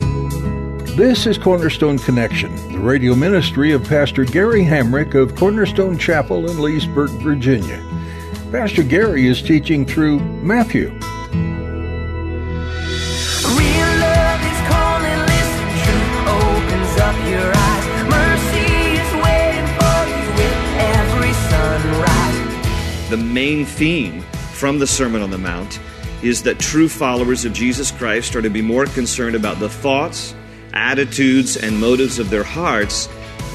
This is Cornerstone Connection, the radio ministry of Pastor Gary Hamrick of Cornerstone Chapel in Leesburg, Virginia. Pastor Gary is teaching through Matthew. Real love is calling, listen, truth opens up your eyes. Mercy is waiting for you with every sunrise. The main theme from the Sermon on the Mount is that true followers of Jesus Christ are to be more concerned about the thoughts, attitudes, and motives of their hearts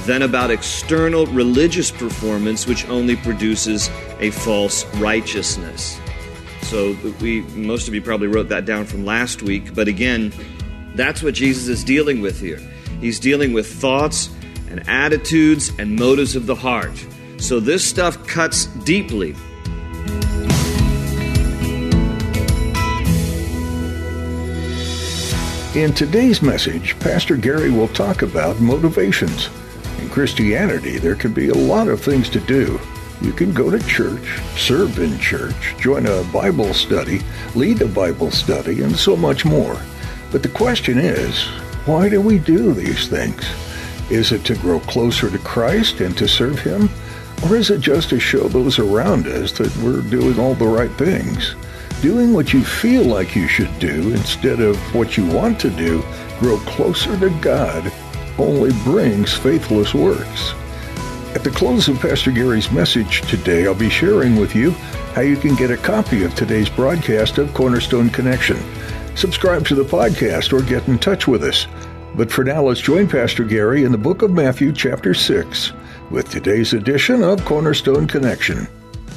than about external religious performance, which only produces a false righteousness. So we most of you probably wrote that down from last week, but again, that's what Jesus is dealing with here. He's dealing with thoughts and attitudes and motives of the heart. So this stuff cuts deeply. In today's message, Pastor Gary will talk about motivations. In Christianity, there can be a lot of things to do. You can go to church, serve in church, join a Bible study, lead a Bible study, and so much more. But the question is, why do we do these things? Is it to grow closer to Christ and to serve Him? Or is it just to show those around us that we're doing all the right things? Doing what you feel like you should do instead of what you want to do, grow closer to God, only brings faithless works. At the close of Pastor Gary's message today, I'll be sharing with you how you can get a copy of today's broadcast of Cornerstone Connection. Subscribe to the podcast or get in touch with us. But for now, let's join Pastor Gary in the book of Matthew, chapter 6, with today's edition of Cornerstone Connection.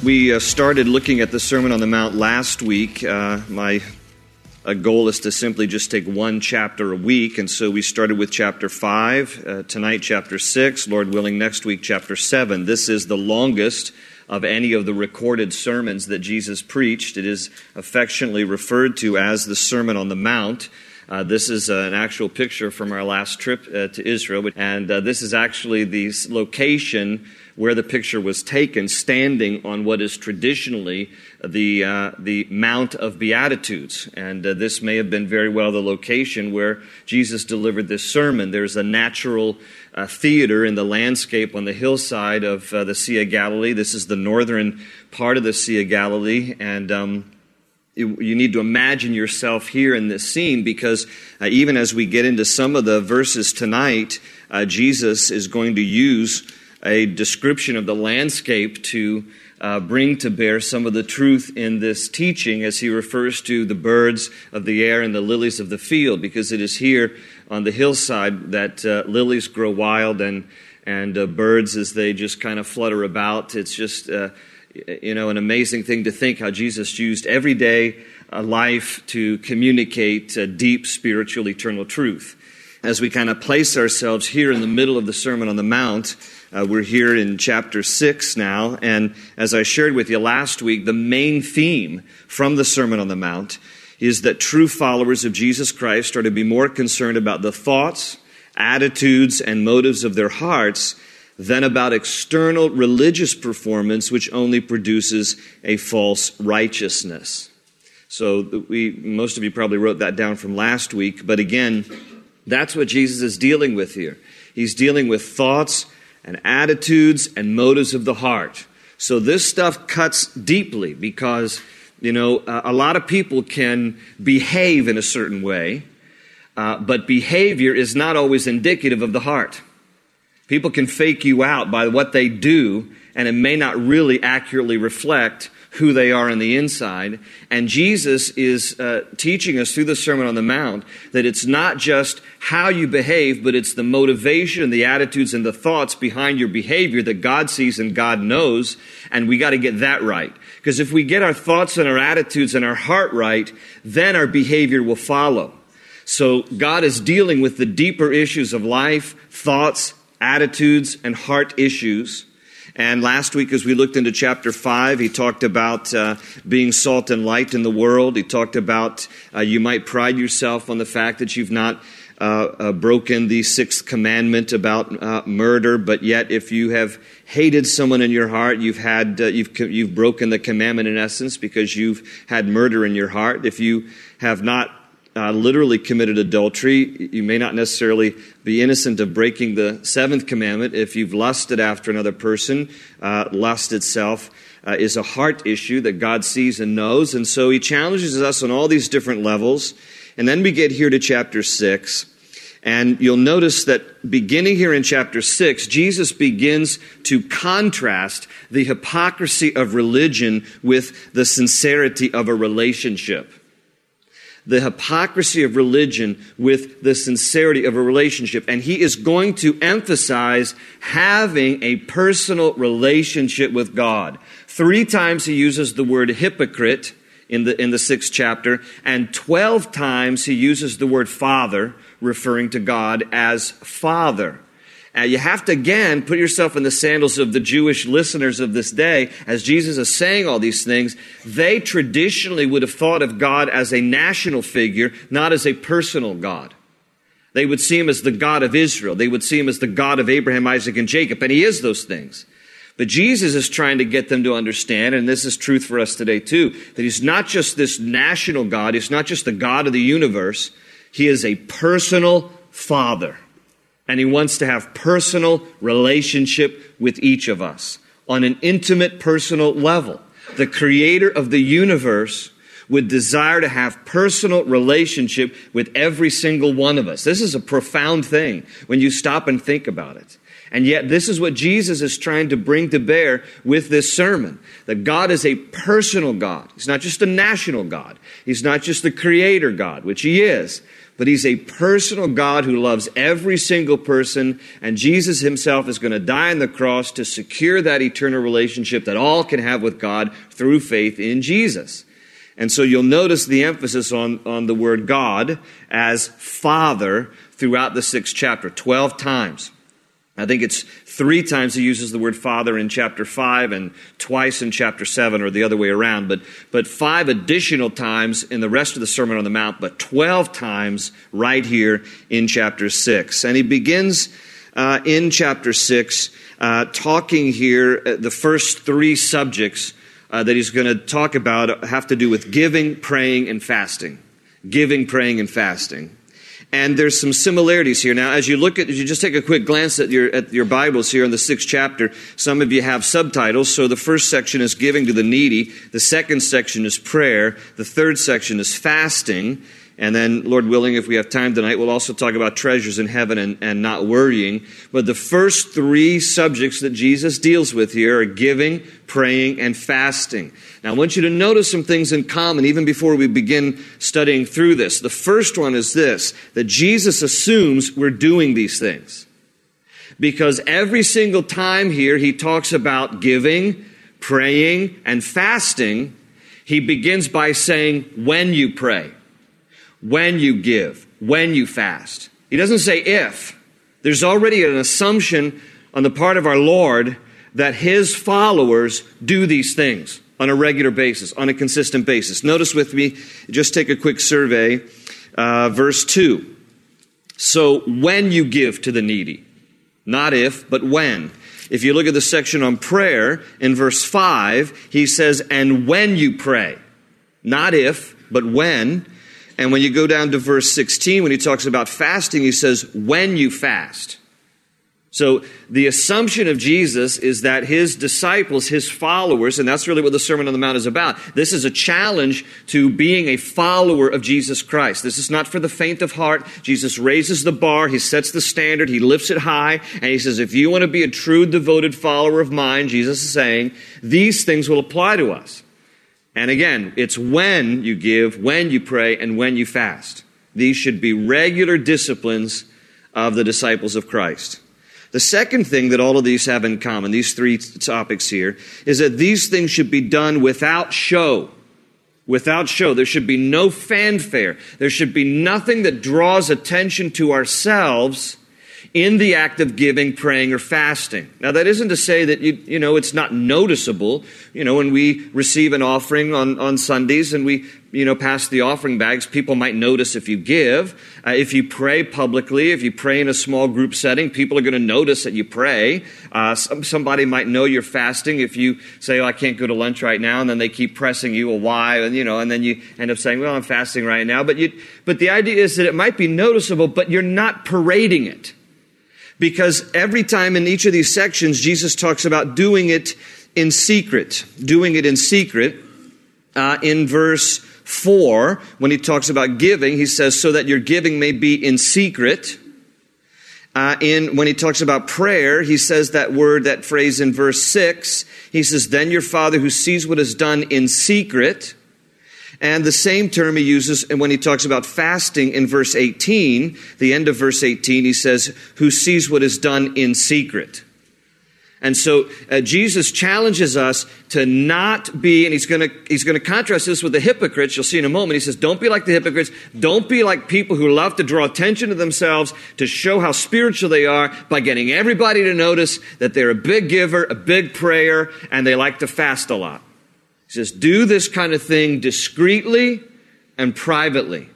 We uh, started looking at the Sermon on the Mount last week. Uh, my uh, goal is to simply just take one chapter a week, and so we started with chapter 5, uh, tonight, chapter 6, Lord willing, next week, chapter 7. This is the longest of any of the recorded sermons that Jesus preached. It is affectionately referred to as the Sermon on the Mount. Uh, this is uh, an actual picture from our last trip uh, to Israel, and uh, this is actually the location where the picture was taken, standing on what is traditionally the, uh, the Mount of Beatitudes. And uh, this may have been very well the location where Jesus delivered this sermon. There's a natural uh, theater in the landscape on the hillside of uh, the Sea of Galilee. This is the northern part of the Sea of Galilee. And um, you, need to imagine yourself here in this scene because uh, even as we get into some of the verses tonight, uh, Jesus is going to use a description of the landscape to uh, bring to bear some of the truth in this teaching as he refers to the birds of the air and the lilies of the field, because it is here on the hillside that uh, lilies grow wild and, and uh, birds as they just kind of flutter about. It's just, uh, you know, an amazing thing to think how Jesus used everyday uh, life to communicate uh, deep spiritual eternal truth. As we kind of place ourselves here in the middle of the Sermon on the Mount, uh, we're here in chapter 6 now, and as I shared with you last week, the main theme from the Sermon on the Mount is that true followers of Jesus Christ are to be more concerned about the thoughts, attitudes, and motives of their hearts than about external religious performance, which only produces a false righteousness. So, we, most of you probably wrote that down from last week, but again, that's what Jesus is dealing with here. He's dealing with thoughts, and attitudes and motives of the heart. So this stuff cuts deeply because, you know, a lot of people can behave in a certain way, uh, but behavior is not always indicative of the heart. People can fake you out by what they do, and it may not really accurately reflect who they are on the inside. And Jesus is uh, teaching us through the Sermon on the Mount that it's not just how you behave, but it's the motivation and the attitudes and the thoughts behind your behavior that God sees and God knows. And we got to get that right. Because if we get our thoughts and our attitudes and our heart right, then our behavior will follow. So God is dealing with the deeper issues of life, thoughts, attitudes, and heart issues. And last week, as we looked into chapter 5, he talked about uh, being salt and light in the world. He talked about uh, you might pride yourself on the fact that you've not uh, uh broken the sixth commandment about uh, murder, but yet if you have hated someone in your heart, you've, had, uh, you've, you've broken the commandment in essence because you've had murder in your heart. If you have not uh, literally committed adultery. You may not necessarily be innocent of breaking the seventh commandment. If you've lusted after another person, uh, lust itself uh, is a heart issue that God sees and knows. And so he challenges us on all these different levels. And then we get here to chapter 6. And you'll notice that beginning here in chapter 6, Jesus begins to contrast the hypocrisy of religion with the sincerity of a relationship the hypocrisy of religion with the sincerity of a relationship. And he is going to emphasize having a personal relationship with God. Three times he uses the word hypocrite in the, in the sixth chapter, and 12 times he uses the word father, referring to God as father. Uh, you have to again put yourself in the sandals of the Jewish listeners of this day. As Jesus is saying all these things, they traditionally would have thought of God as a national figure, not as a personal God. They would see him as the God of Israel. They would see him as the God of Abraham, Isaac, and Jacob. And he is those things. But Jesus is trying to get them to understand, and this is truth for us today too, that he's not just this national God, he's not just the God of the universe, he is a personal father and he wants to have personal relationship with each of us on an intimate personal level. The creator of the universe would desire to have personal relationship with every single one of us. This is a profound thing when you stop and think about it. And yet, this is what Jesus is trying to bring to bear with this sermon that God is a personal God. He's not just a national God. He's not just the creator God, which He is, but he's a personal God who loves every single person, and Jesus himself is going to die on the cross to secure that eternal relationship that all can have with God through faith in Jesus. And so you'll notice the emphasis on, on the word God as Father throughout the sixth chapter, 12 times. I think it's three times he uses the word father in chapter 5 and twice in chapter 7 or the other way around, but, but five additional times in the rest of the Sermon on the Mount, but 12 times right here in chapter 6. And he begins uh, in chapter 6 uh, talking here, uh, the first three subjects uh, that he's going to talk about have to do with giving, praying, and fasting. Giving, praying, and fasting. And there's some similarities here. Now, as you look at, you just take a quick glance at your, at your Bibles here in the sixth chapter, some of you have subtitles. So the first section is giving to the needy. The second section is prayer. The third section is fasting. And then, Lord willing, if we have time tonight, we'll also talk about treasures in heaven and, and not worrying. But the first three subjects that Jesus deals with here are giving, praying, and fasting. Now, I want you to notice some things in common even before we begin studying through this. The first one is this that Jesus assumes we're doing these things. Because every single time here he talks about giving, praying, and fasting, he begins by saying, when you pray when you give, when you fast. He doesn't say if. There's already an assumption on the part of our Lord that his followers do these things on a regular basis, on a consistent basis. Notice with me, just take a quick survey. Uh, verse 2. So when you give to the needy, not if, but when. If you look at the section on prayer in verse 5, he says, and when you pray, not if, but when. And when you go down to verse 16, when he talks about fasting, he says, when you fast. So the assumption of Jesus is that his disciples, his followers, and that's really what the Sermon on the Mount is about. This is a challenge to being a follower of Jesus Christ. This is not for the faint of heart. Jesus raises the bar, he sets the standard, he lifts it high, and he says, if you want to be a true devoted follower of mine, Jesus is saying, these things will apply to us. And again, it's when you give, when you pray, and when you fast. These should be regular disciplines of the disciples of Christ. The second thing that all of these have in common, these three topics here, is that these things should be done without show. without show. There should be no fanfare. There should be nothing that draws attention to ourselves in the act of giving, praying, or fasting. Now, that isn't to say that you, you know it's not noticeable. You know, when we receive an offering on, on Sundays and we you know pass the offering bags, people might notice if you give. Uh, if you pray publicly, if you pray in a small group setting, people are going to notice that you pray. Uh, some, somebody might know you're fasting if you say, "Oh, I can't go to lunch right now," and then they keep pressing you, "Well, why?" And you know, and then you end up saying, "Well, I'm fasting right now." But you, but the idea is that it might be noticeable, but you're not parading it. Because every time in each of these sections, Jesus talks about doing it in secret. Doing it in secret. Uh, in verse 4, when he talks about giving, he says, so that your giving may be in secret. Uh, in when he talks about prayer, he says that word, that phrase in verse 6. He says, Then your Father who sees what is done in secret and the same term he uses when he talks about fasting in verse 18, the end of verse 18, he says, Who sees what is done in secret. And so uh, Jesus challenges us to not be, and he's going he's going to contrast this with the hypocrites. You'll see in a moment. He says, "Don't be like the hypocrites. Don't be like people who love to draw attention to themselves to show how spiritual they are by getting everybody to notice that they're a big giver, a big prayer, and they like to fast a lot." He says, do this kind of thing discreetly and privately.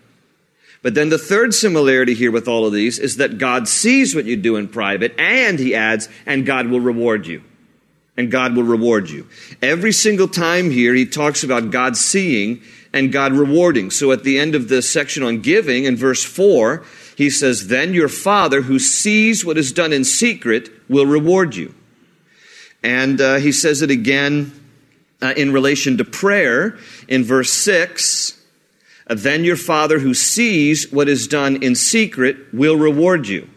But then the third similarity here with all of these is that God sees what you do in private, and he adds, and God will reward you. And God will reward you. Every single time here, he talks about God seeing and God rewarding. So at the end of the section on giving, in verse 4, he says, Then your Father, who sees what is done in secret, will reward you. And uh, he says it again uh, in relation to prayer in verse 6 uh, then your father who sees what is done in secret will reward you.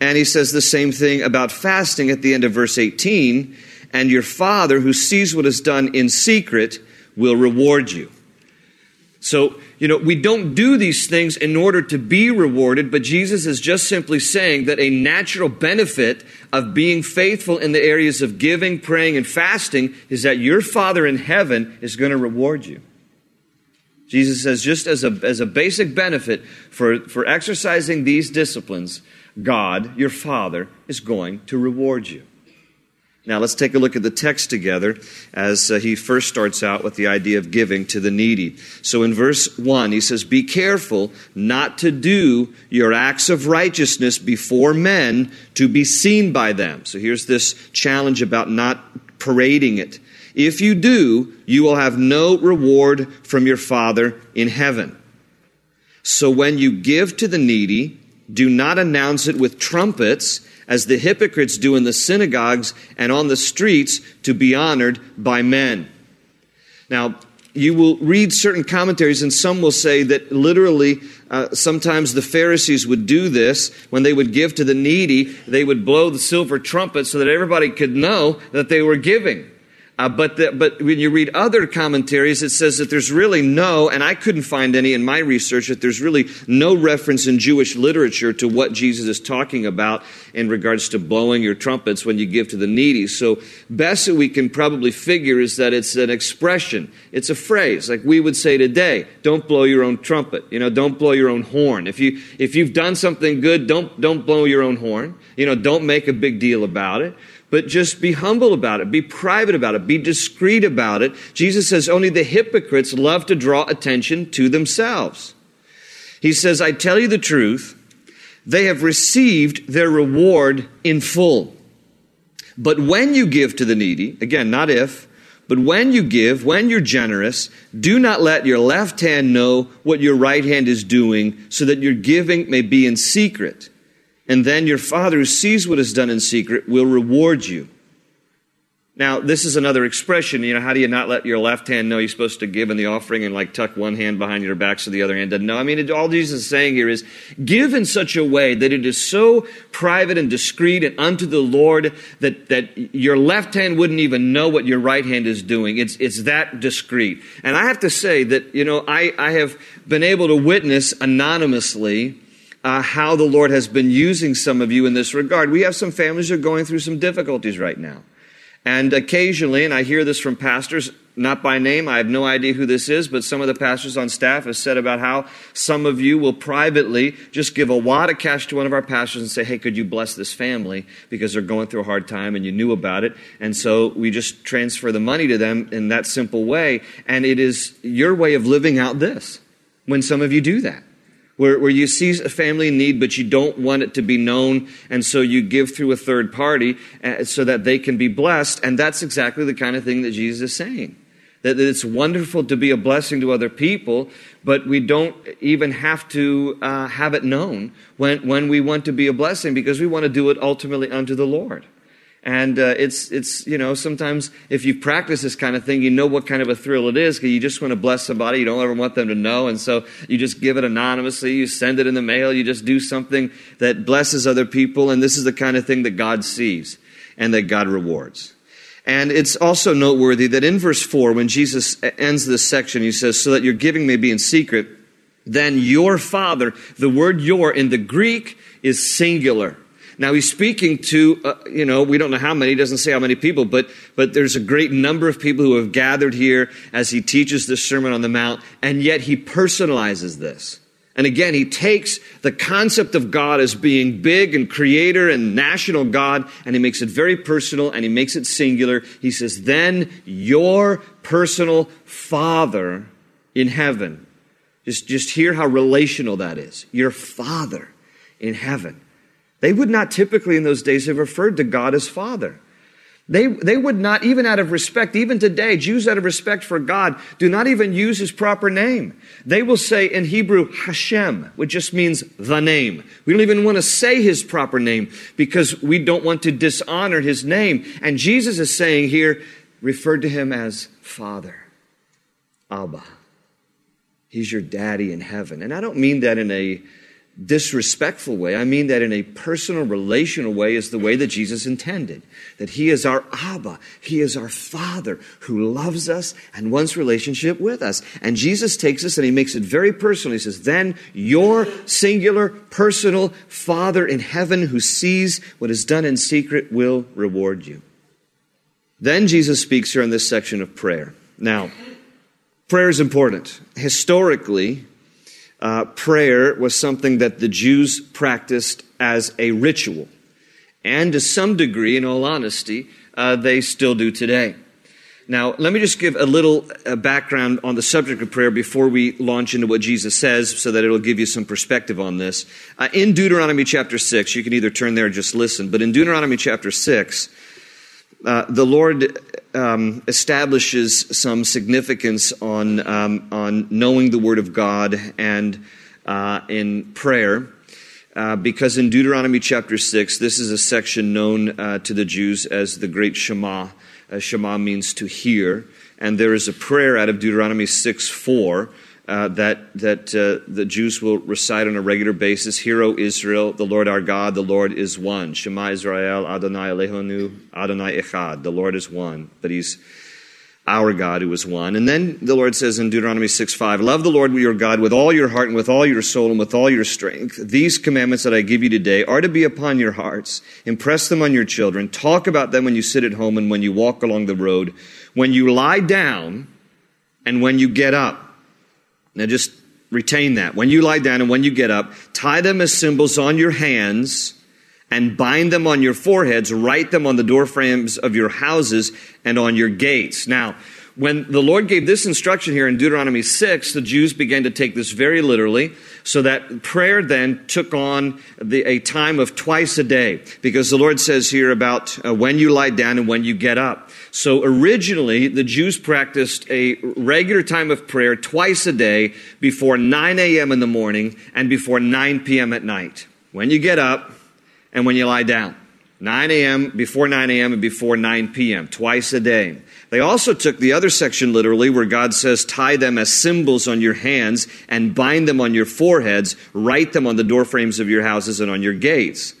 And he says the same thing about fasting at the end of verse 18 and your father who sees what is done in secret will reward you so, you know, we don't do these things in order to be rewarded, but Jesus is just simply saying that a natural benefit of being faithful in the areas of giving, praying, and fasting is that your Father in heaven is going to reward you. Jesus says, just as a, as a basic benefit for, for exercising these disciplines, God, your Father, is going to reward you. Now, let's take a look at the text together as uh, he first starts out with the idea of giving to the needy. So, in verse 1, he says, Be careful not to do your acts of righteousness before men to be seen by them. So, here's this challenge about not parading it. If you do, you will have no reward from your Father in heaven. So, when you give to the needy, do not announce it with trumpets as the hypocrites do in the synagogues and on the streets to be honored by men. Now, you will read certain commentaries, and some will say that literally, uh, sometimes the Pharisees would do this when they would give to the needy. They would blow the silver trumpet so that everybody could know that they were giving. Uh, but, the, but when you read other commentaries, it says that there's really no, and I couldn't find any in my research, that there's really no reference in Jewish literature to what Jesus is talking about in regards to blowing your trumpets when you give to the needy. So, best that we can probably figure is that it's an expression, it's a phrase, like we would say today don't blow your own trumpet, you know, don't blow your own horn. If, you, if you've done something good, don't, don't blow your own horn, you know, don't make a big deal about it but just be humble about it, be private about it, be discreet about it. Jesus says only the hypocrites love to draw attention to themselves. He says, I tell you the truth, they have received their reward in full. But when you give to the needy, again, not if, but when you give, when you're generous, do not let your left hand know what your right hand is doing, so that your giving may be in secret and then your Father who sees what is done in secret will reward you. Now, this is another expression. You know, how do you not let your left hand know you're supposed to give in the offering and like tuck one hand behind your back so the other hand doesn't know? I mean, it, all Jesus is saying here is give in such a way that it is so private and discreet and unto the Lord that, that your left hand wouldn't even know what your right hand is doing. It's, it's that discreet. And I have to say that, you know, I, I have been able to witness anonymously uh, how the Lord has been using some of you in this regard. We have some families who are going through some difficulties right now. And occasionally, and I hear this from pastors not by name. I have no idea who this is, but some of the pastors on staff have said about how some of you will privately just give a wad of cash to one of our pastors and say, hey, could you bless this family because they're going through a hard time and you knew about it. And so we just transfer the money to them in that simple way. And it is your way of living out this when some of you do that where, where you see a family need, but you don't want it to be known, and so you give through a third party uh, so that they can be blessed. And that's exactly the kind of thing that Jesus is saying. That it's wonderful to be a blessing to other people, but we don't even have to uh, have it known when, when we want to be a blessing because we want to do it ultimately unto the Lord. And uh, it's, it's, you know, sometimes if you've practiced this kind of thing, you know what kind of a thrill it is because you just want to bless somebody. You don't ever want them to know. And so you just give it anonymously. You send it in the mail. You just do something that blesses other people. And this is the kind of thing that God sees and that God rewards. And it's also noteworthy that in verse 4, when Jesus ends this section, he says, So that your giving may be in secret, then your Father, the word your in the Greek is singular. Now he's speaking to, uh, you know, we don't know how many, he doesn't say how many people, but, but there's a great number of people who have gathered here as he teaches this Sermon on the Mount, and yet he personalizes this. And again, he takes the concept of God as being big and creator and national God, and he makes it very personal and he makes it singular. He says, Then your personal Father in heaven. Just, just hear how relational that is. Your Father in heaven. They would not typically in those days have referred to God as Father. They, they would not, even out of respect, even today, Jews out of respect for God do not even use his proper name. They will say in Hebrew, Hashem, which just means the name. We don't even want to say his proper name because we don't want to dishonor his name. And Jesus is saying here, referred to him as Father, Abba. He's your daddy in heaven. And I don't mean that in a disrespectful way. I mean that in a personal, relational way is the way that Jesus intended. That He is our Abba. He is our Father who loves us and wants relationship with us. And Jesus takes us and He makes it very personal. He says, then your singular, personal Father in heaven who sees what is done in secret will reward you. Then Jesus speaks here in this section of prayer. Now, prayer is important. Historically, uh, prayer was something that the Jews practiced as a ritual. And to some degree, in all honesty, uh, they still do today. Now, let me just give a little uh, background on the subject of prayer before we launch into what Jesus says so that it'll give you some perspective on this. Uh, in Deuteronomy chapter 6, you can either turn there or just listen, but in Deuteronomy chapter 6, uh, the Lord um, establishes some significance on, um, on knowing the Word of God and uh, in prayer. Uh, because in Deuteronomy chapter 6, this is a section known uh, to the Jews as the Great Shema. Uh, Shema means to hear. And there is a prayer out of Deuteronomy 6 4 uh, that, that uh, the Jews will recite on a regular basis Hear, O Israel, the Lord our God, the Lord is one. Shema Israel, Adonai Elohenu, Adonai Echad. The Lord is one, but He's our God who is one. And then the Lord says in Deuteronomy 6 5, Love the Lord your God with all your heart and with all your soul and with all your strength. These commandments that I give you today are to be upon your hearts. Impress them on your children. Talk about them when you sit at home and when you walk along the road, when you lie down and when you get up. Now just retain that. When you lie down and when you get up, tie them as symbols on your hands and bind them on your foreheads, write them on the doorframes of your houses and on your gates. Now, when the Lord gave this instruction here in Deuteronomy 6, the Jews began to take this very literally, so that prayer then took on the, a time of twice a day, because the Lord says here about uh, when you lie down and when you get up. So originally, the Jews practiced a regular time of prayer twice a day before 9 a.m. in the morning and before 9 p.m. at night. When you get up and when you lie down. 9 a.m., before 9 a.m., and before 9 p.m., twice a day. They also took the other section literally, where God says, tie them as symbols on your hands and bind them on your foreheads, write them on the doorframes of your houses and on your gates.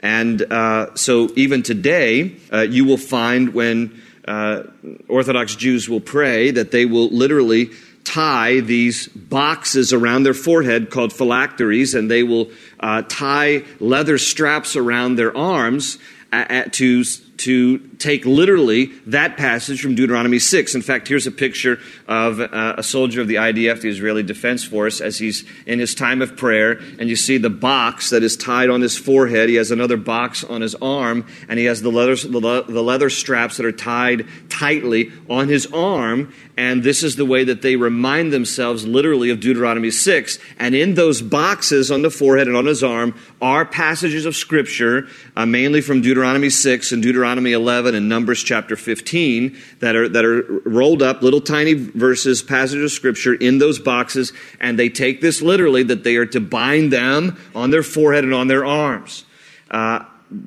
And uh, so even today, uh, you will find when uh, Orthodox Jews will pray that they will literally tie these boxes around their forehead called phylacteries, and they will uh, tie leather straps around their arms uh, to to take literally that passage from Deuteronomy 6. In fact, here's a picture of uh, a soldier of the IDF, the Israeli Defense Force, as he's in his time of prayer. And you see the box that is tied on his forehead. He has another box on his arm, and he has the leather, the leather straps that are tied tightly on his arm. And this is the way that they remind themselves literally of Deuteronomy 6. And in those boxes on the forehead and on his arm are passages of Scripture, uh, mainly from Deuteronomy 6 and Deuteronomy 11 and Numbers chapter 15 that are, that are rolled up, little tiny verses, passages of scripture in those boxes, and they take this literally that they are to bind them on their forehead and on their arms. Uh,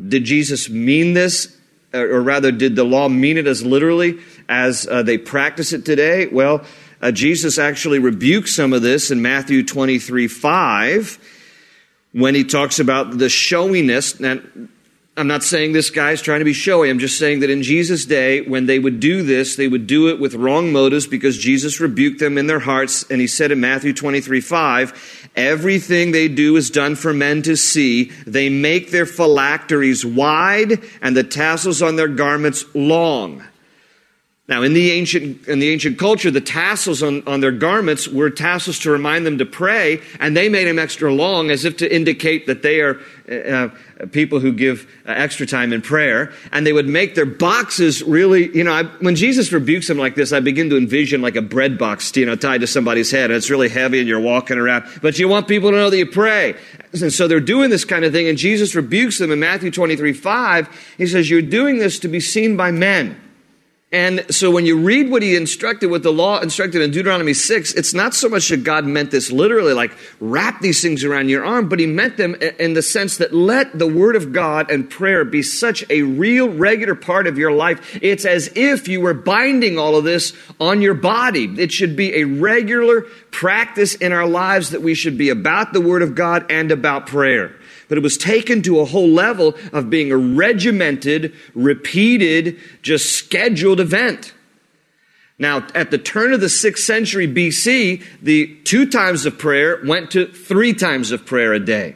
did Jesus mean this? Or rather, did the law mean it as literally as uh, they practice it today? Well, uh, Jesus actually rebukes some of this in Matthew 23 5 when he talks about the showiness. And I'm not saying this guy's trying to be showy. I'm just saying that in Jesus' day, when they would do this, they would do it with wrong motives because Jesus rebuked them in their hearts. And he said in Matthew 23 5, everything they do is done for men to see. They make their phylacteries wide and the tassels on their garments long. Now, in the ancient, in the ancient culture, the tassels on, on their garments were tassels to remind them to pray, and they made them extra long as if to indicate that they are uh, uh people who give uh, extra time in prayer. And they would make their boxes really, you know, I, when Jesus rebukes them like this, I begin to envision like a bread box, you know, tied to somebody's head, and it's really heavy and you're walking around. But you want people to know that you pray. And so they're doing this kind of thing, and Jesus rebukes them in Matthew 23 5. He says, You're doing this to be seen by men. And so when you read what he instructed, what the law instructed in Deuteronomy 6, it's not so much that God meant this literally, like wrap these things around your arm, but he meant them in the sense that let the word of God and prayer be such a real, regular part of your life. It's as if you were binding all of this on your body. It should be a regular practice in our lives that we should be about the word of God and about prayer but it was taken to a whole level of being a regimented, repeated, just scheduled event. Now, at the turn of the 6th century BC, the two times of prayer went to three times of prayer a day.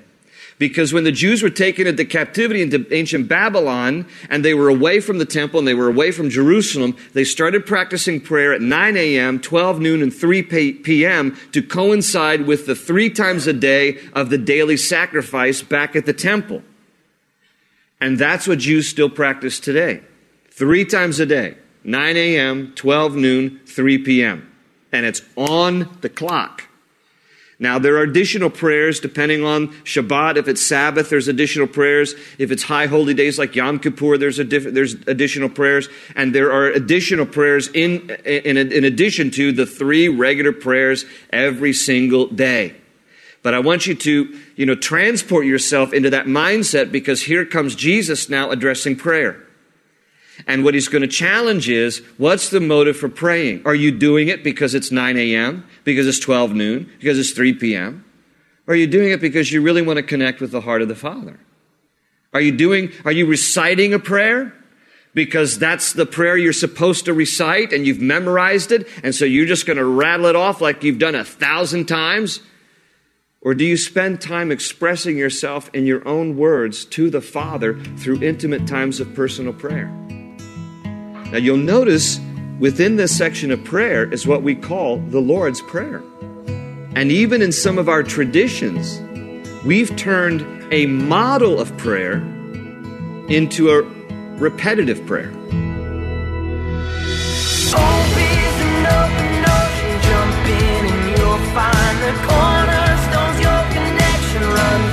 Because when the Jews were taken into captivity into ancient Babylon and they were away from the temple and they were away from Jerusalem, they started practicing prayer at 9 a.m., 12 noon, and 3 p.m. to coincide with the three times a day of the daily sacrifice back at the temple. And that's what Jews still practice today. Three times a day 9 a.m., 12 noon, 3 p.m. And it's on the clock. Now, there are additional prayers depending on Shabbat. If it's Sabbath, there's additional prayers. If it's high holy days like Yom Kippur, there's, diff- there's additional prayers. And there are additional prayers in, in, in addition to the three regular prayers every single day. But I want you to, you know, transport yourself into that mindset because here comes Jesus now addressing prayer. And what he's going to challenge is what's the motive for praying? Are you doing it because it's 9 a.m., because it's 12 noon, because it's 3 p.m.? Or are you doing it because you really want to connect with the heart of the Father? Are you doing, are you reciting a prayer? Because that's the prayer you're supposed to recite and you've memorized it, and so you're just going to rattle it off like you've done a thousand times? Or do you spend time expressing yourself in your own words to the Father through intimate times of personal prayer? Now you'll notice within this section of prayer is what we call the Lord's Prayer. And even in some of our traditions, we've turned a model of prayer into a repetitive prayer.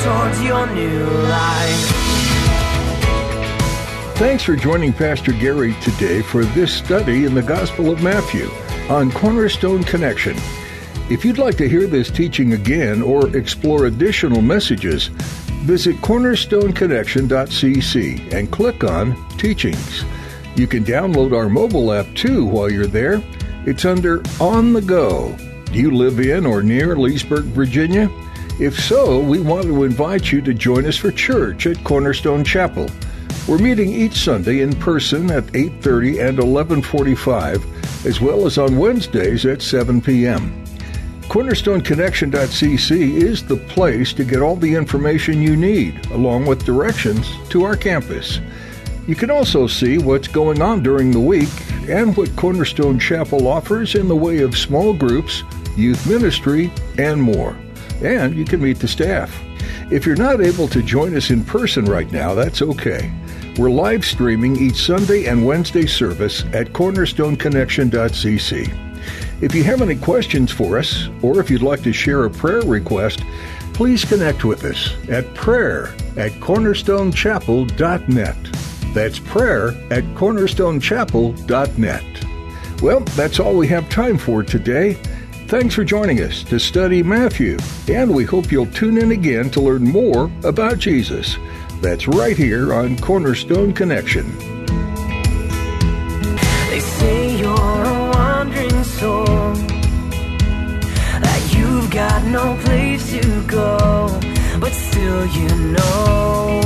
towards your new life. Thanks for joining Pastor Gary today for this study in the Gospel of Matthew on Cornerstone Connection. If you'd like to hear this teaching again or explore additional messages, visit cornerstoneconnection.cc and click on Teachings. You can download our mobile app too while you're there. It's under On the Go. Do you live in or near Leesburg, Virginia? If so, we want to invite you to join us for church at Cornerstone Chapel. We're meeting each Sunday in person at 8:30 and 11:45, as well as on Wednesdays at 7 p.m. CornerstoneConnection.cc is the place to get all the information you need, along with directions to our campus. You can also see what's going on during the week and what Cornerstone Chapel offers in the way of small groups, youth ministry, and more. And you can meet the staff. If you're not able to join us in person right now, that's okay. We're live streaming each Sunday and Wednesday service at cornerstoneconnection.cc. If you have any questions for us, or if you'd like to share a prayer request, please connect with us at prayer at cornerstonechapel.net. That's prayer at cornerstonechapel.net. Well, that's all we have time for today. Thanks for joining us to study Matthew, and we hope you'll tune in again to learn more about Jesus. That's right here on Cornerstone Connection. They say you're a wandering soul, that you've got no place to go, but still you know